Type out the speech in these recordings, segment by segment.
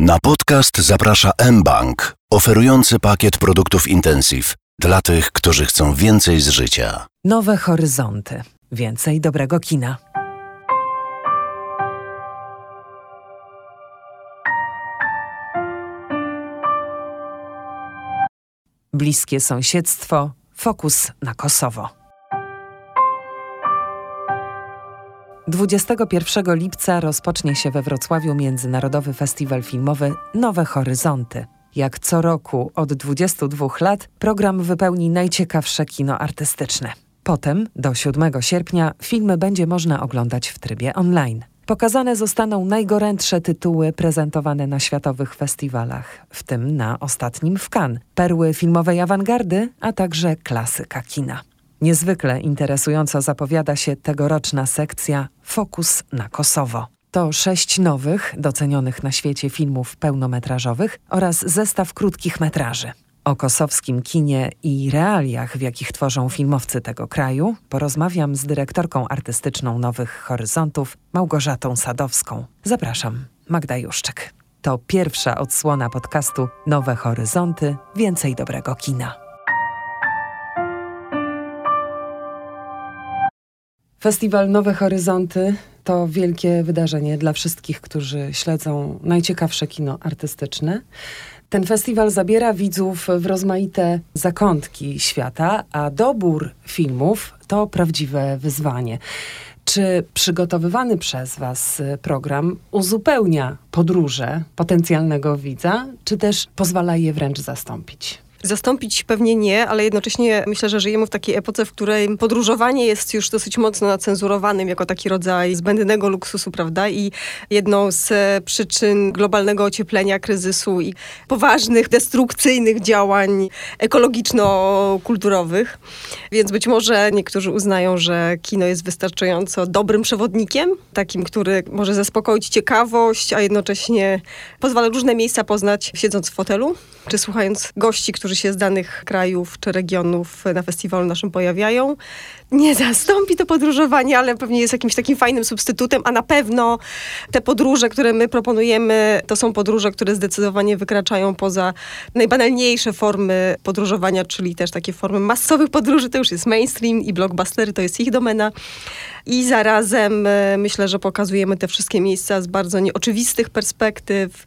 Na podcast zaprasza mBank, oferujący pakiet produktów Intensive dla tych, którzy chcą więcej z życia. Nowe horyzonty. Więcej dobrego kina. Bliskie sąsiedztwo. Fokus na Kosowo. 21 lipca rozpocznie się we Wrocławiu Międzynarodowy Festiwal Filmowy Nowe Horyzonty. Jak co roku od 22 lat program wypełni najciekawsze kino artystyczne. Potem, do 7 sierpnia, filmy będzie można oglądać w trybie online. Pokazane zostaną najgorętsze tytuły prezentowane na światowych festiwalach, w tym na ostatnim w Cannes, perły filmowej awangardy, a także klasyka kina. Niezwykle interesująco zapowiada się tegoroczna sekcja Fokus na Kosowo. To sześć nowych, docenionych na świecie filmów pełnometrażowych oraz zestaw krótkich metraży. O kosowskim kinie i realiach, w jakich tworzą filmowcy tego kraju, porozmawiam z dyrektorką artystyczną Nowych Horyzontów, Małgorzatą Sadowską. Zapraszam, Magda Juszczyk. To pierwsza odsłona podcastu Nowe Horyzonty Więcej dobrego kina. Festiwal Nowe Horyzonty to wielkie wydarzenie dla wszystkich, którzy śledzą najciekawsze kino artystyczne. Ten festiwal zabiera widzów w rozmaite zakątki świata, a dobór filmów to prawdziwe wyzwanie. Czy przygotowywany przez Was program uzupełnia podróże potencjalnego widza, czy też pozwala je wręcz zastąpić? Zastąpić pewnie nie, ale jednocześnie myślę, że żyjemy w takiej epoce, w której podróżowanie jest już dosyć mocno nacenzurowanym jako taki rodzaj zbędnego luksusu, prawda? I jedną z e, przyczyn globalnego ocieplenia, kryzysu i poważnych, destrukcyjnych działań ekologiczno-kulturowych. Więc być może niektórzy uznają, że kino jest wystarczająco dobrym przewodnikiem, takim, który może zaspokoić ciekawość, a jednocześnie pozwala różne miejsca poznać siedząc w fotelu, czy słuchając gości, którzy którzy się z danych krajów czy regionów na festiwalu naszym pojawiają. Nie zastąpi to podróżowanie, ale pewnie jest jakimś takim fajnym substytutem, a na pewno te podróże, które my proponujemy, to są podróże, które zdecydowanie wykraczają poza najbanalniejsze formy podróżowania, czyli też takie formy masowych podróży, to już jest mainstream i blockbustery, to jest ich domena. I zarazem e, myślę, że pokazujemy te wszystkie miejsca z bardzo nieoczywistych perspektyw.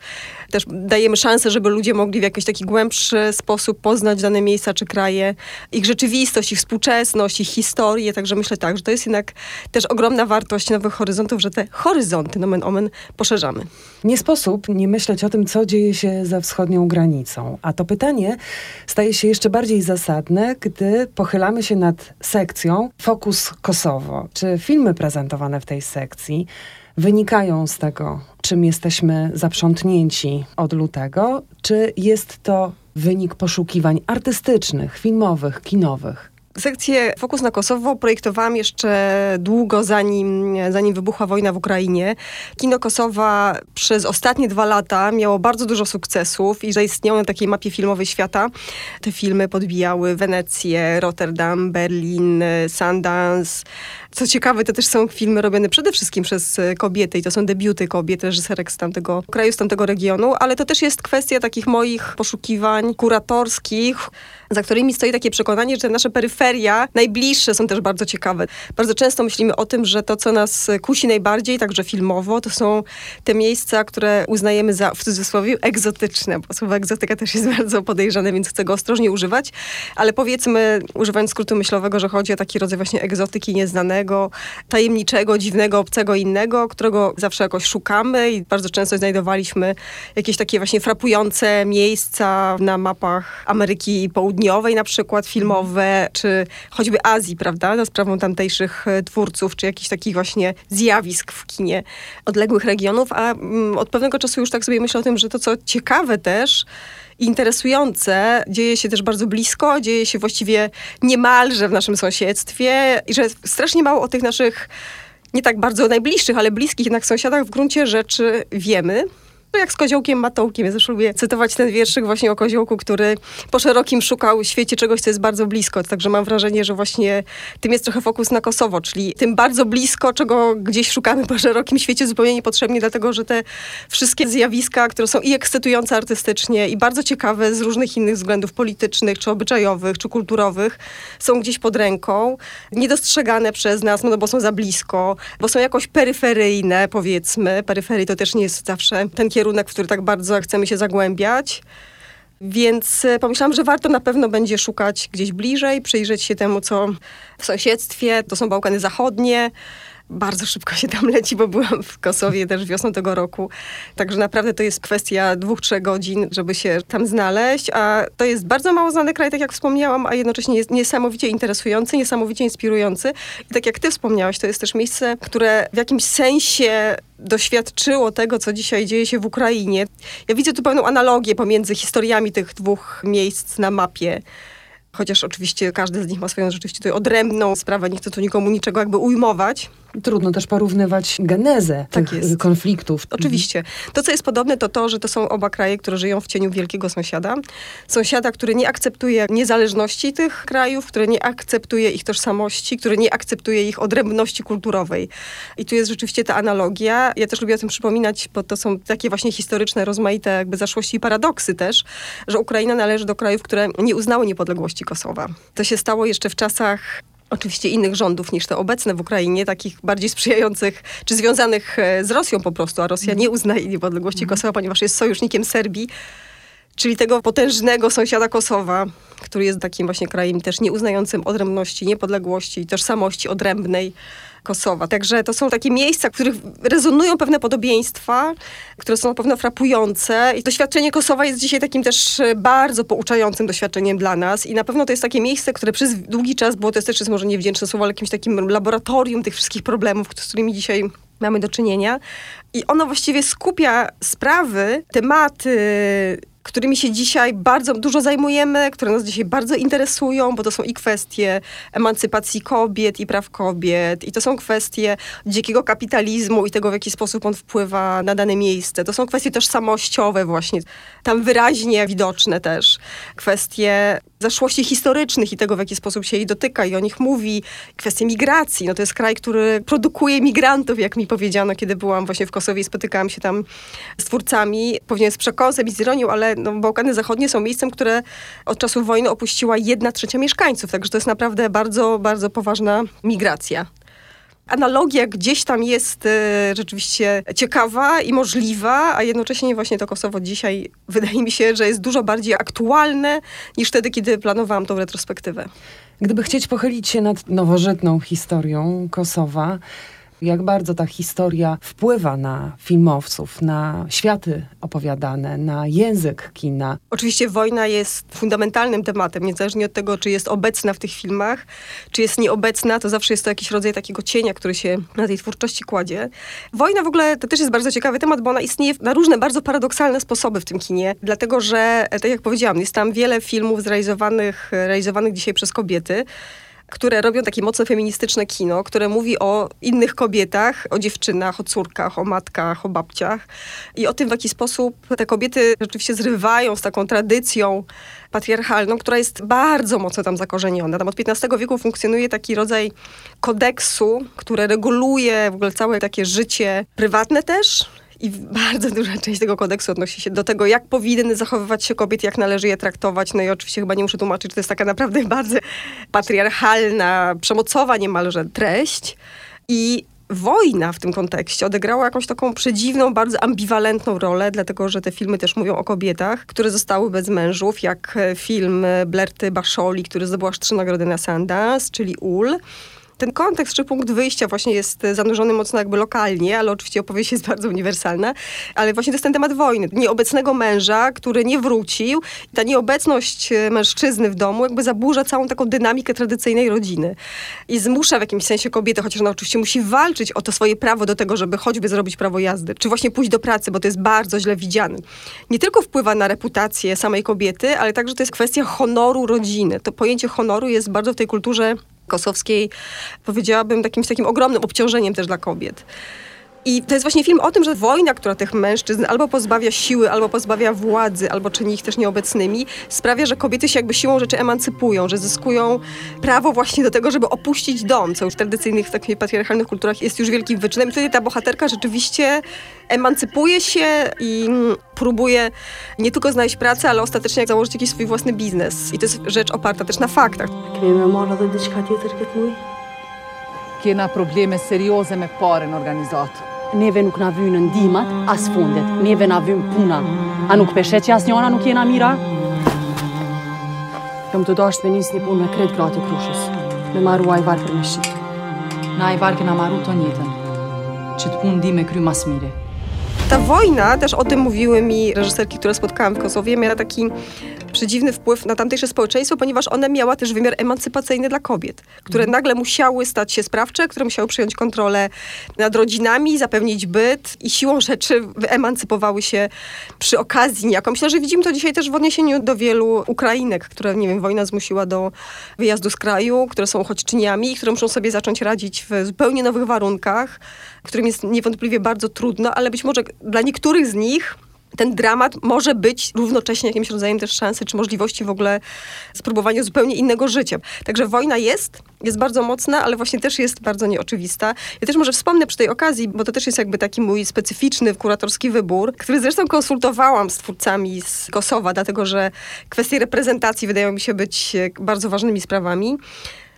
Też dajemy szansę, żeby ludzie mogli w jakiś taki głębszy sposób poznać dane miejsca czy kraje, ich rzeczywistość, ich współczesność, ich historię. Także myślę tak, że to jest jednak też ogromna wartość nowych horyzontów, że te horyzonty, nomen omen, poszerzamy. Nie sposób nie myśleć o tym, co dzieje się za wschodnią granicą. A to pytanie staje się jeszcze bardziej zasadne, gdy pochylamy się nad sekcją Fokus Kosowo. Czy filmy prezentowane w tej sekcji wynikają z tego, czym jesteśmy zaprzątnięci od lutego, czy jest to wynik poszukiwań artystycznych, filmowych, kinowych? Sekcję Fokus na Kosowo projektowałam jeszcze długo, zanim, zanim wybuchła wojna w Ukrainie. Kino Kosowa przez ostatnie dwa lata miało bardzo dużo sukcesów i zaistniało na takiej mapie filmowej świata. Te filmy podbijały Wenecję, Rotterdam, Berlin, Sundance. Co ciekawe, to też są filmy robione przede wszystkim przez kobiety i to są debiuty kobiet, reżyserek z tamtego kraju, z tamtego regionu, ale to też jest kwestia takich moich poszukiwań kuratorskich, za którymi stoi takie przekonanie, że nasze peryferia najbliższe są też bardzo ciekawe. Bardzo często myślimy o tym, że to, co nas kusi najbardziej, także filmowo, to są te miejsca, które uznajemy za, w cudzysłowie, egzotyczne, bo słowo egzotyka też jest bardzo podejrzane, więc chcę go ostrożnie używać, ale powiedzmy, używając skrótu myślowego, że chodzi o taki rodzaj właśnie egzotyki nieznanego, tajemniczego, dziwnego, obcego, innego, którego zawsze jakoś szukamy i bardzo często znajdowaliśmy jakieś takie właśnie frapujące miejsca na mapach Ameryki Południowej, południowej na przykład filmowe, czy choćby Azji, prawda, za sprawą tamtejszych e, twórców, czy jakichś takich właśnie zjawisk w kinie odległych regionów, a mm, od pewnego czasu już tak sobie myślę o tym, że to co ciekawe też, interesujące, dzieje się też bardzo blisko, dzieje się właściwie niemalże w naszym sąsiedztwie i że strasznie mało o tych naszych nie tak bardzo najbliższych, ale bliskich jednak sąsiadach w gruncie rzeczy wiemy No jak z koziołkiem Matołkiem. Ja zresztą lubię cytować ten wierszyk właśnie o koziołku, który po szerokim szukał świecie czegoś, co jest bardzo blisko. Także mam wrażenie, że właśnie tym jest trochę fokus na Kosowo, czyli tym bardzo blisko, czego gdzieś szukamy po szerokim świecie zupełnie niepotrzebnie, dlatego że te wszystkie zjawiska, które są i ekscytujące artystycznie, i bardzo ciekawe z różnych innych względów politycznych, czy obyczajowych, czy kulturowych, są gdzieś pod ręką, niedostrzegane przez nas, no bo są za blisko, bo są jakoś peryferyjne, powiedzmy. Peryferii to też nie jest zawsze ten kierunek, w który tak bardzo chcemy się zagłębiać. Więc e, pomyślałam, że warto na pewno będzie szukać gdzieś bliżej, przyjrzeć się temu, co w sąsiedztwie. To są Bałkany Zachodnie bardzo szybko się tam leci, bo byłam w Kosowie też wiosną tego roku. Także naprawdę to jest kwestia dwóch, trzech godzin, żeby się tam znaleźć. A to jest bardzo mało znany kraj, tak jak wspomniałam, a jednocześnie jest niesamowicie interesujący, niesamowicie inspirujący. I tak jak ty wspomniałaś, to jest też miejsce, które w jakimś sensie doświadczyło tego, co dzisiaj dzieje się w Ukrainie. Ja widzę tu pewną analogię pomiędzy historiami tych dwóch miejsc na mapie. Chociaż oczywiście każdy z nich ma swoją rzeczywiście tutaj odrębną sprawę, nie chcę tu nikomu niczego jakby ujmować. Trudno też porównywać genezę tak tych jest. konfliktów. Oczywiście. To, co jest podobne, to to, że to są oba kraje, które żyją w cieniu wielkiego sąsiada. Sąsiada, który nie akceptuje niezależności tych krajów, który nie akceptuje ich tożsamości, który nie akceptuje ich odrębności kulturowej. I tu jest rzeczywiście ta analogia. Ja też lubię o tym przypominać, bo to są takie właśnie historyczne, rozmaite jakby zaszłości i paradoksy też, że Ukraina należy do krajów, które nie uznały niepodległości Kosowa. To się stało jeszcze w czasach oczywiście innych rządów niż te obecne w Ukrainie, takich bardziej sprzyjających, czy związanych e, z Rosją po prostu, a Rosja nie uznaje niepodległości mhm. Kosowa, ponieważ jest sojusznikiem Serbii, czyli tego potężnego sąsiada Kosowa, który jest takim właśnie krajem też nieuznającym odrębności, niepodległości tożsamości odrębnej. Kosowa. Także to są takie miejsca, w których rezonują pewne podobieństwa, które są na pewno frapujące. I doświadczenie Kosowa jest dzisiaj takim też e, bardzo pouczającym doświadczeniem dla nas. I na pewno to jest takie miejsce, które przez długi czas było, to jest też może niewdzięczne słowo, ale jakimś takim laboratorium tych wszystkich problemów, z którymi dzisiaj mamy do czynienia. I ono właściwie skupia sprawy, tematy, którymi się dzisiaj bardzo dużo zajmujemy, które nas dzisiaj bardzo interesują, bo to są i kwestie emancypacji kobiet i praw kobiet, i to są kwestie dzikiego kapitalizmu i tego, w jaki sposób on wpływa na dane miejsce. To są kwestie tożsamościowe właśnie, tam wyraźnie widoczne też. Kwestie zaszłości historycznych i tego, w jaki sposób się jej dotyka i o nich mówi. Kwestie migracji. No to jest kraj, który produkuje migrantów, jak mi powiedziano, kiedy byłam właśnie w Kosowie i spotykałam się tam z twórcami. Pewnie z przekąsem i z ironią, ale no, Bałkany Zachodnie są miejscem, które od czasu wojny opuściła jedna trzecia mieszkańców. Także to jest naprawdę bardzo, bardzo poważna migracja analogia gdzieś tam jest e, rzeczywiście ciekawa i możliwa, a jednocześnie właśnie to Kosowo dzisiaj wydaje mi się, że jest dużo bardziej aktualne niż wtedy, kiedy planowałam tą retrospektywę. Gdyby chcieć pochylić się nad nowożytną historią Kosowa, jak bardzo ta historia wpływa na filmowców, na światy opowiadane, na język kina. Oczywiście wojna jest fundamentalnym tematem, niezależnie od tego, czy jest obecna w tych filmach, czy jest nieobecna, to zawsze jest to jakiś rodzaj takiego cienia, który się na tej twórczości kładzie. Wojna w ogóle to też jest bardzo ciekawy temat, bo ona istnieje na różne bardzo paradoksalne sposoby w tym kinie, dlatego że, tak jak powiedziałam, jest tam wiele filmów zrealizowanych, realizowanych dzisiaj przez kobiety które robią takie mocno feministyczne kino, które mówi o innych kobietach, o dziewczynach, o córkach, o matkach, o babciach i o tym, w jaki sposób te kobiety rzeczywiście zrywają z taką tradycją patriarchalną, która jest bardzo mocno tam zakorzeniona. Tam od XV wieku funkcjonuje taki rodzaj kodeksu, które reguluje w ogóle całe takie życie prywatne też, i bardzo duża część tego kodeksu odnosi się do tego, jak powinny zachowywać się kobiety, jak należy je traktować. No i oczywiście chyba nie muszę tłumaczyć, że to jest taka naprawdę bardzo patriarchalna, przemocowa niemalże treść. I wojna w tym kontekście odegrała jakąś taką przedziwną, bardzo ambiwalentną rolę, dlatego że te filmy też mówią o kobietach, które zostały bez mężów, jak film Blerty Baszoli, który zdobył aż trzy nagrody na Sundance, czyli Ul ten kontekst czy punkt wyjścia właśnie jest zanurzony mocno jakby lokalnie, ale oczywiście opowieść jest bardzo uniwersalna, ale właśnie to jest ten temat wojny. Nieobecnego męża, który nie wrócił. Ta nieobecność e, mężczyzny w domu jakby zaburza całą taką dynamikę tradycyjnej rodziny i zmusza w jakimś sensie kobietę, chociaż ona oczywiście musi walczyć o to swoje prawo do tego, żeby choćby zrobić prawo jazdy, czy właśnie pójść do pracy, bo to jest bardzo źle widziane. Nie tylko wpływa na reputację samej kobiety, ale także to jest kwestia honoru rodziny. To pojęcie honoru jest bardzo w tej kulturze kosowskiej, powiedziałabym, takim, takim ogromnym obciążeniem też dla kobiet. I to jest właśnie film o tym, że wojna, która tych mężczyzn albo pozbawia siły, albo pozbawia władzy, albo czyni ich też nieobecnymi, sprawia, że kobiety się jakby siłą rzeczy emancypują, że zyskują prawo właśnie do tego, żeby opuścić dom, co już w tradycyjnych takich patriarchalnych kulturach jest już wielkim wyczynem. I wtedy ta bohaterka rzeczywiście emancypuje się i próbuje nie tylko znaleźć pracę, ale ostatecznie założyć jakiś swój własny biznes. I to jest rzecz oparta też na faktach. Kena probleme serioze me paren organizat. Neve nuk na vynën ndimat, as fundet. Neve na vyn puna. A nuk peshet që asnjona nuk jena mira? Kam të dashtë me nisë një punë me kred gratë e krushës. Me maru a i varë për me shqip. Na i varë kena maru të njëtën. Që të punë di me kry mas mire. Ta wojna, też o tym mówiły mi reżyserki, które spotkałam w Kosowie, miała taki przedziwny wpływ na tamtejsze społeczeństwo, ponieważ ona miała też wymiar emancypacyjny dla kobiet, które Mhm. nagle musiały stać się sprawcze, które musiały przyjąć kontrolę nad rodzinami, zapewnić byt i siłą rzeczy wyemancypowały się przy okazji niejako. Myślę, że widzimy to dzisiaj też w odniesieniu do wielu Ukrainek, które, nie wiem, wojna zmusiła do wyjazdu z kraju, które są uchodźczyniami, które muszą sobie zacząć radzić w zupełnie nowych warunkach, którym jest niewątpliwie bardzo trudno, ale być może dla niektórych z nich ten dramat może być równocześnie jakimś rodzajem też szansy czy możliwości w ogóle spróbowania zupełnie innego życia. Także wojna jest, jest bardzo mocna, ale właśnie też jest bardzo nieoczywista. Ja też może wspomnę przy tej okazji, bo to też jest jakby taki mój specyficzny kuratorski wybór, który zresztą konsultowałam z twórcami z Kosowa, dlatego że kwestie reprezentacji wydają mi się być e, bardzo ważnymi sprawami.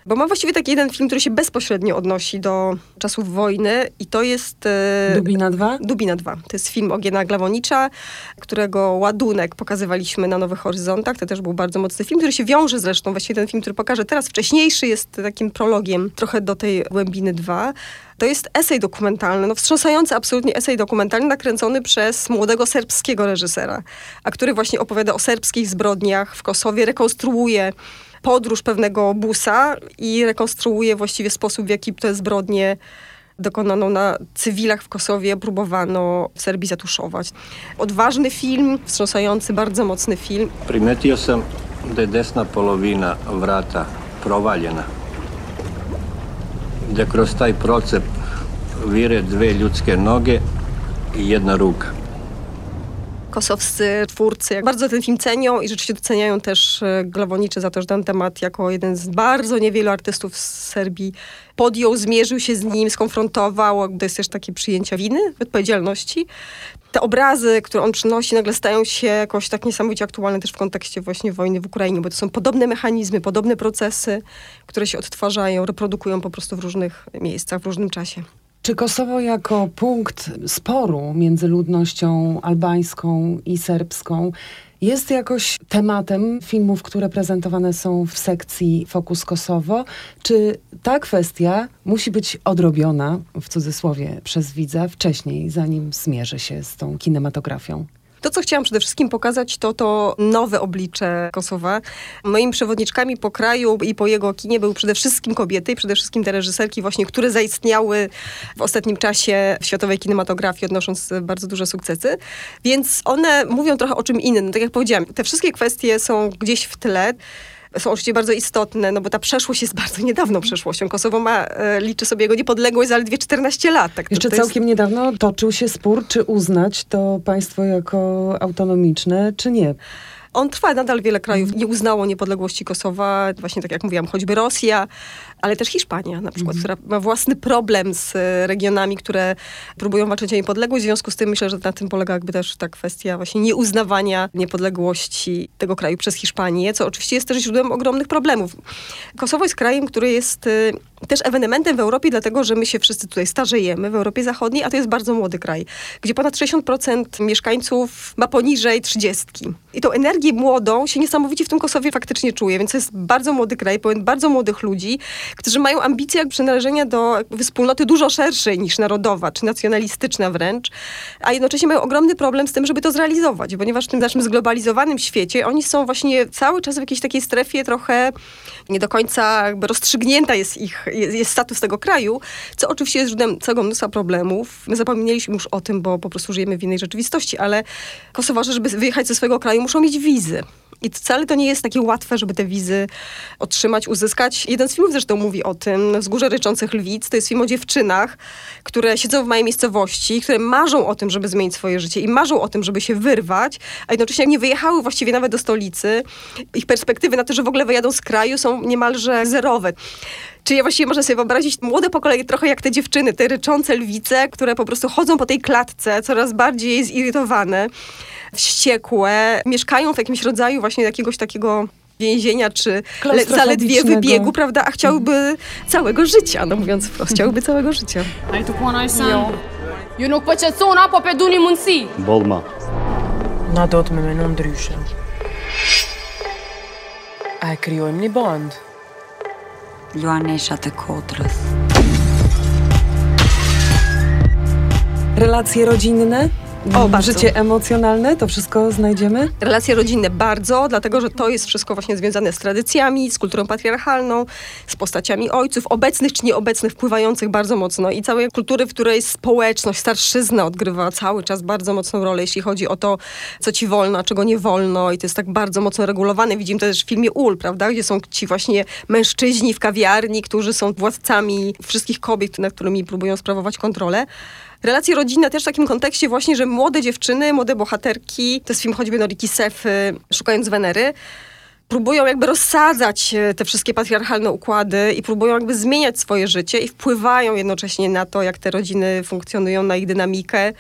Bo mam właściwie taki jeden film, który się bezpośrednio odnosi do czasów wojny i to jest... e, Dubina 2? Dubina 2. To jest film Ogiena Glawonicza, którego ładunek pokazywaliśmy na Nowych Horyzontach. To też był bardzo mocny film, który się wiąże zresztą, właściwie ten film, który pokażę teraz, wcześniejszy jest takim prologiem trochę do tej Głębiny 2. To jest esej dokumentalny, no wstrząsający absolutnie esej dokumentalny, nakręcony przez młodego serbskiego reżysera, a który właśnie opowiada o serbskich zbrodniach w Kosowie, rekonstruuje podróż pewnego busa i rekonstruuje właściwie sposób, w jaki te zbrodnie dokonano na cywilach w Kosowie, próbowano w Serbii zatuszować. Odważny film, wstrząsający, bardzo mocny film. Primetio sam desna polovina vrata provaljena. Da kroz taj procep vire dve ljudske noge i jedna ruka. Kosowscy twórcy bardzo ten film cenią i rzeczywiście doceniają też e, Glawoniczy za to, że ten temat jako jeden z bardzo niewielu artystów z Serbii podjął, zmierzył się z nim, skonfrontował. To jest też takie przyjęcia winy, odpowiedzialności. Te obrazy, które on przynosi, nagle stają się jakoś tak niesamowicie aktualne też w kontekście właśnie wojny w Ukrainie, bo to są podobne mechanizmy, podobne procesy, które się odtwarzają, reprodukują po prostu w różnych miejscach, w różnym czasie. Czy Kosowo jako punkt sporu między ludnością albańską i serbską jest jakoś tematem filmów, które prezentowane są w sekcji Fokus Kosowo? Czy ta kwestia musi być odrobiona, w cudzysłowie, przez widza wcześniej, zanim zmierzy się z tą kinematografią? To, co chciałam przede wszystkim pokazać, to to nowe oblicze Kosowa. Moimi przewodniczkami po kraju i po jego kinie były przede wszystkim kobiety i przede wszystkim te reżyserki właśnie, które zaistniały w ostatnim czasie w światowej kinematografii, odnosząc bardzo duże sukcesy. Więc one mówią trochę o czym innym. Tak jak powiedziałam, te wszystkie kwestie są gdzieś w tle są oczywiście bardzo istotne, no bo ta przeszłość jest bardzo niedawną przeszłością. Kosowo ma, e, liczy sobie jego niepodległość zaledwie 14 lat. Tak, Jeszcze to jest- całkiem niedawno toczył się spór, czy uznać to państwo jako autonomiczne, czy nie. On trwa, nadal wiele krajów nie uznało niepodległości Kosowa, właśnie tak jak mówiłam, choćby Rosja, ale też Hiszpania na przykład, która ma własny problem z e, regionami, które próbują walczyć o niepodległość. W związku z tym myślę, że na tym polega jakby też ta kwestia właśnie nieuznawania niepodległości tego kraju przez Hiszpanię, co oczywiście jest też źródłem ogromnych problemów. Kosowo jest krajem, który jest e, też ewenementem w Europie, dlatego że my się wszyscy tutaj starzejemy w Europie Zachodniej, a to jest bardzo młody kraj, gdzie ponad 60% mieszkańców ma poniżej 30. I tą energię młodą się niesamowicie w tym Kosowie faktycznie czuje, więc to jest bardzo młody kraj, pełen bardzo młodych ludzi, którzy mają ambicje przynależenia do wspólnoty dużo szerszej niż narodowa, czy nacjonalistyczna wręcz, a jednocześnie mają ogromny problem z tym, żeby to zrealizować, ponieważ w tym naszym zglobalizowanym świecie oni są właśnie cały czas w jakiejś takiej strefie trochę nie do końca jakby rozstrzygnięta jest ich, jest, jest status tego kraju, co oczywiście jest źródłem całego mnóstwa problemów. My zapomnieliśmy już o tym, bo po prostu żyjemy w innej rzeczywistości, ale Kosowarze, żeby wyjechać ze swojego kraju, muszą mieć wizy. I wcale to nie jest takie łatwe, żeby te wizy otrzymać, uzyskać. Jeden z filmów zresztą mówi o tym, Wzgórze Ryczących Lwic. To jest film o dziewczynach, które siedzą w małej miejscowości, które marzą o tym, żeby zmienić swoje życie i marzą o tym, żeby się wyrwać, a jednocześnie nie wyjechały właściwie nawet do stolicy. Ich perspektywy na to, że w ogóle wyjadą z kraju są niemalże zerowe. Czyli właściwie można sobie wyobrazić młode pokolenie trochę jak te dziewczyny, te ryczące lwice, które po prostu chodzą po tej klatce, coraz bardziej zirytowane, wściekłe, mieszkają w jakimś rodzaju właśnie jakiegoś takiego więzienia, czy le, zaledwie wybiegu, prawda, a chciałby całego życia, no mówiąc wprost, chciałby całego życia. Ju nuk po qetësona, po pe duni mundësi. Bolma. Na do të me menu ndryshe. A e kryojmë një band. Luanesha të Kotrës. Relacje rodzinne? O, bardzo. Życie emocjonalne? To wszystko znajdziemy? Relacje rodzinne bardzo, dlatego że to jest wszystko właśnie związane z tradycjami, z kulturą patriarchalną, z postaciami ojców, obecnych czy nieobecnych, wpływających bardzo mocno i całej kultury, w której społeczność, starszyzna odgrywa cały czas bardzo mocną rolę, jeśli chodzi o to, co ci wolno, a czego nie wolno i to jest tak bardzo mocno regulowane. Widzimy to też w filmie Ul, prawda, gdzie są ci właśnie mężczyźni w kawiarni, którzy są władcami wszystkich kobiet, nad którymi próbują sprawować kontrolę. Relacje rodzinne też w takim kontekście właśnie, że młode dziewczyny, młode bohaterki, to jest film choćby Noriki Sef, y, Szukając Wenery, próbują jakby rozsadzać e, te wszystkie patriarchalne układy i próbują jakby zmieniać swoje życie i wpływają jednocześnie na to, jak te rodziny funkcjonują, na ich dynamikę.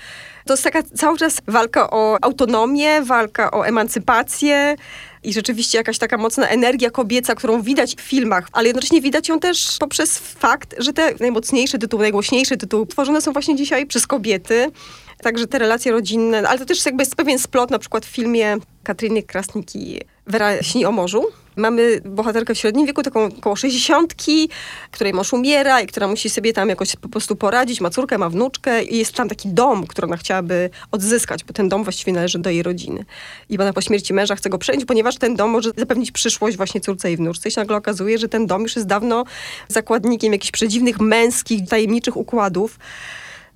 To jest taka cały czas walka o autonomię, walka o emancypację i rzeczywiście jakaś taka mocna energia kobieca, którą widać w filmach, ale jednocześnie widać ją też poprzez fakt, że te najmocniejsze tytuły, najgłośniejsze tytuły tworzone są właśnie dzisiaj przez kobiety. Także te relacje rodzinne, ale to też jakby jest pewien splot, na przykład w filmie Katryny Krasniki Wera śni o morzu. Mamy bohaterkę w średnim wieku, taką około 60, której mąż umiera i która musi sobie tam jakoś po prostu poradzić. Ma córkę, ma wnuczkę i jest tam taki dom, który ona chciałaby odzyskać, bo ten dom właściwie należy do jej rodziny. I ona po śmierci męża chce go przejąć, ponieważ ten dom może zapewnić przyszłość właśnie córce i wnuczce. I się nagle okazuje, że ten dom już jest dawno zakładnikiem jakichś przedziwnych, męskich, tajemniczych układów.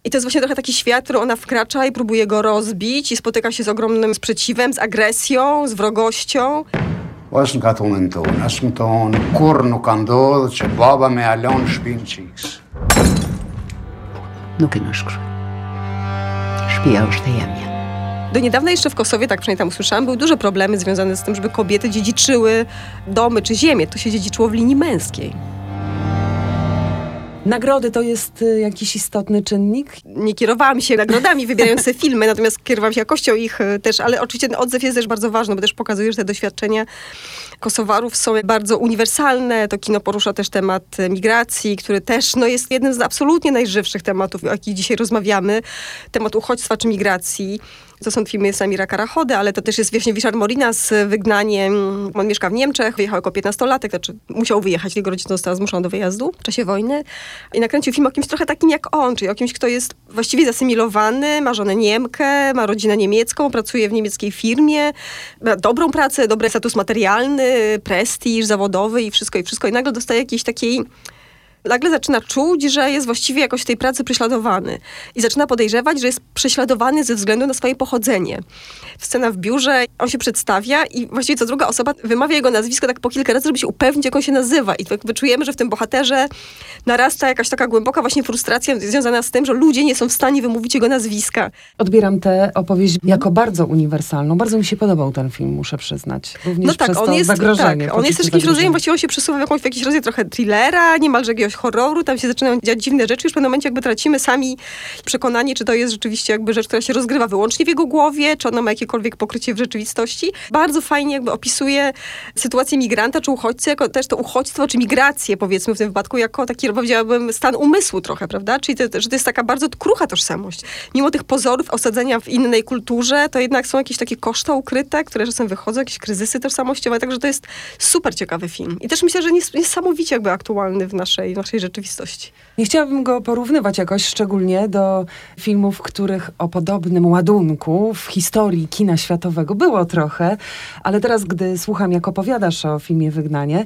I to jest właśnie trochę taki świat, w który ona wkracza i próbuje go rozbić i spotyka się z ogromnym sprzeciwem, z agresją, z wrogością. Wasn't ka thonë në tonë, as më tonë, kur nuk ka ndodhë që baba me Alon shpinë qiks. Nuk e në shkruaj. Shpia është e jemja. Do niedawna jeszcze w Kosowie, tak przynajmniej tam usłyszałam, były duże problemy związane z tym, żeby kobiety dziedziczyły domy czy ziemię. To się dziedziczyło w linii męskiej. Nagrody to jest y, jakiś istotny czynnik? Nie kierowałam się nagrodami, wybierając filmy, natomiast kierowałam się jakością ich y, też, ale oczywiście ten odzew jest też bardzo ważny, bo też pokazuje, że te doświadczenia Kosowarów są bardzo uniwersalne. To kino porusza też temat y, migracji, który też no, jest jednym z absolutnie najżywszych tematów, o jakich dzisiaj rozmawiamy. Temat uchodźstwa czy migracji. To są filmy Samira Karachody, ale to też jest właśnie Wiszar Morina z Wygnaniem. On mieszka w Niemczech, wyjechał jako 15-latek, znaczy musiał wyjechać, jego rodzina została zmuszona do wyjazdu w czasie wojny. I nakręcił film o kimś trochę takim jak on, czyli o kimś, kto jest właściwie zasymilowany, ma żonę Niemkę, ma rodzinę niemiecką, pracuje w niemieckiej firmie, ma dobrą pracę, dobry status materialny, prestiż zawodowy i wszystko, i wszystko. I nagle dostaje jakiejś takiej nagle zaczyna czuć, że jest właściwie jakoś w tej pracy prześladowany. I zaczyna podejrzewać, że jest prześladowany ze względu na swoje pochodzenie. Scena w biurze, on się przedstawia i właściwie co druga osoba wymawia jego nazwisko tak po kilka razy, żeby się upewnić, jak on się nazywa. I jakby czujemy, że w tym bohaterze narasta jakaś taka głęboka właśnie frustracja związana z tym, że ludzie nie są w stanie wymówić jego nazwiska. Odbieram tę opowieść jako bardzo uniwersalną. Bardzo mi się podobał ten film, muszę przyznać. Również No tak, on jest, tak, on jest też jakimś rodzajem, właściwie on się przesuwa w jakąś, w jakiś rodzaj trochę thrillera, niemalże jakiegoś horroru, tam się zaczynają dziać dziwne rzeczy, już w pewnym momencie jakby tracimy sami przekonanie, czy to jest rzeczywiście jakby rzecz, która się rozgrywa wyłącznie w jego głowie, czy ona ma jakiekolwiek pokrycie w rzeczywistości. Bardzo fajnie jakby opisuje sytuację migranta, czy uchodźcy, jako też to uchodźstwo, czy migrację powiedzmy w tym wypadku, jako taki, powiedziałabym, stan umysłu trochę, prawda? Czyli to, że to jest taka bardzo krucha tożsamość. Mimo tych pozorów osadzenia w innej kulturze, to jednak są jakieś takie koszta ukryte, które czasem wychodzą, jakieś kryzysy tożsamościowe, także to jest super ciekawy film. I też myślę, że nies- niesamowicie jakby aktualny w naszej, naszej rzeczywistości. Nie chciałabym go porównywać jakoś szczególnie do filmów, których o podobnym ładunku w historii kina światowego było trochę, ale teraz, gdy słucham, jak opowiadasz o filmie Wygnanie,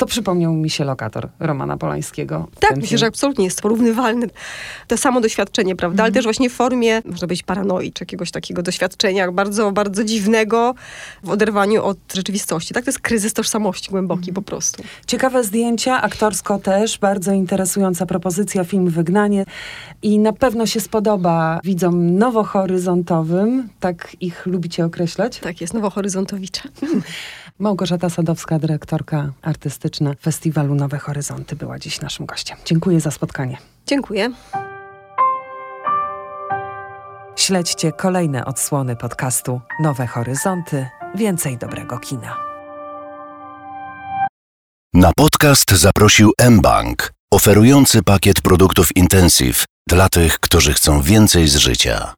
To przypomniał mi się lokator Romana Polańskiego. Tak, myślę, film. że absolutnie jest porównywalny. To samo doświadczenie, prawda? Ale też właśnie w formie, można być paranoi, czy jakiegoś takiego doświadczenia bardzo, bardzo dziwnego w oderwaniu od rzeczywistości. Tak, to jest kryzys tożsamości głęboki po prostu. Ciekawe zdjęcia, aktorsko też, bardzo interesująca propozycja, film Wygnanie i na pewno się spodoba widzom nowohoryzontowym, tak ich lubicie określać? Tak jest, Nowohoryzontowicze. Małgorzata Sadowska, dyrektorka artystyczna Festiwalu Nowe Horyzonty była dziś naszym gościem. Dziękuję za spotkanie. Dziękuję. Śledźcie kolejne odsłony podcastu Nowe Horyzonty. Więcej dobrego kina. Na podcast zaprosił mBank, oferujący pakiet produktów Intensive dla tych, którzy chcą więcej z życia.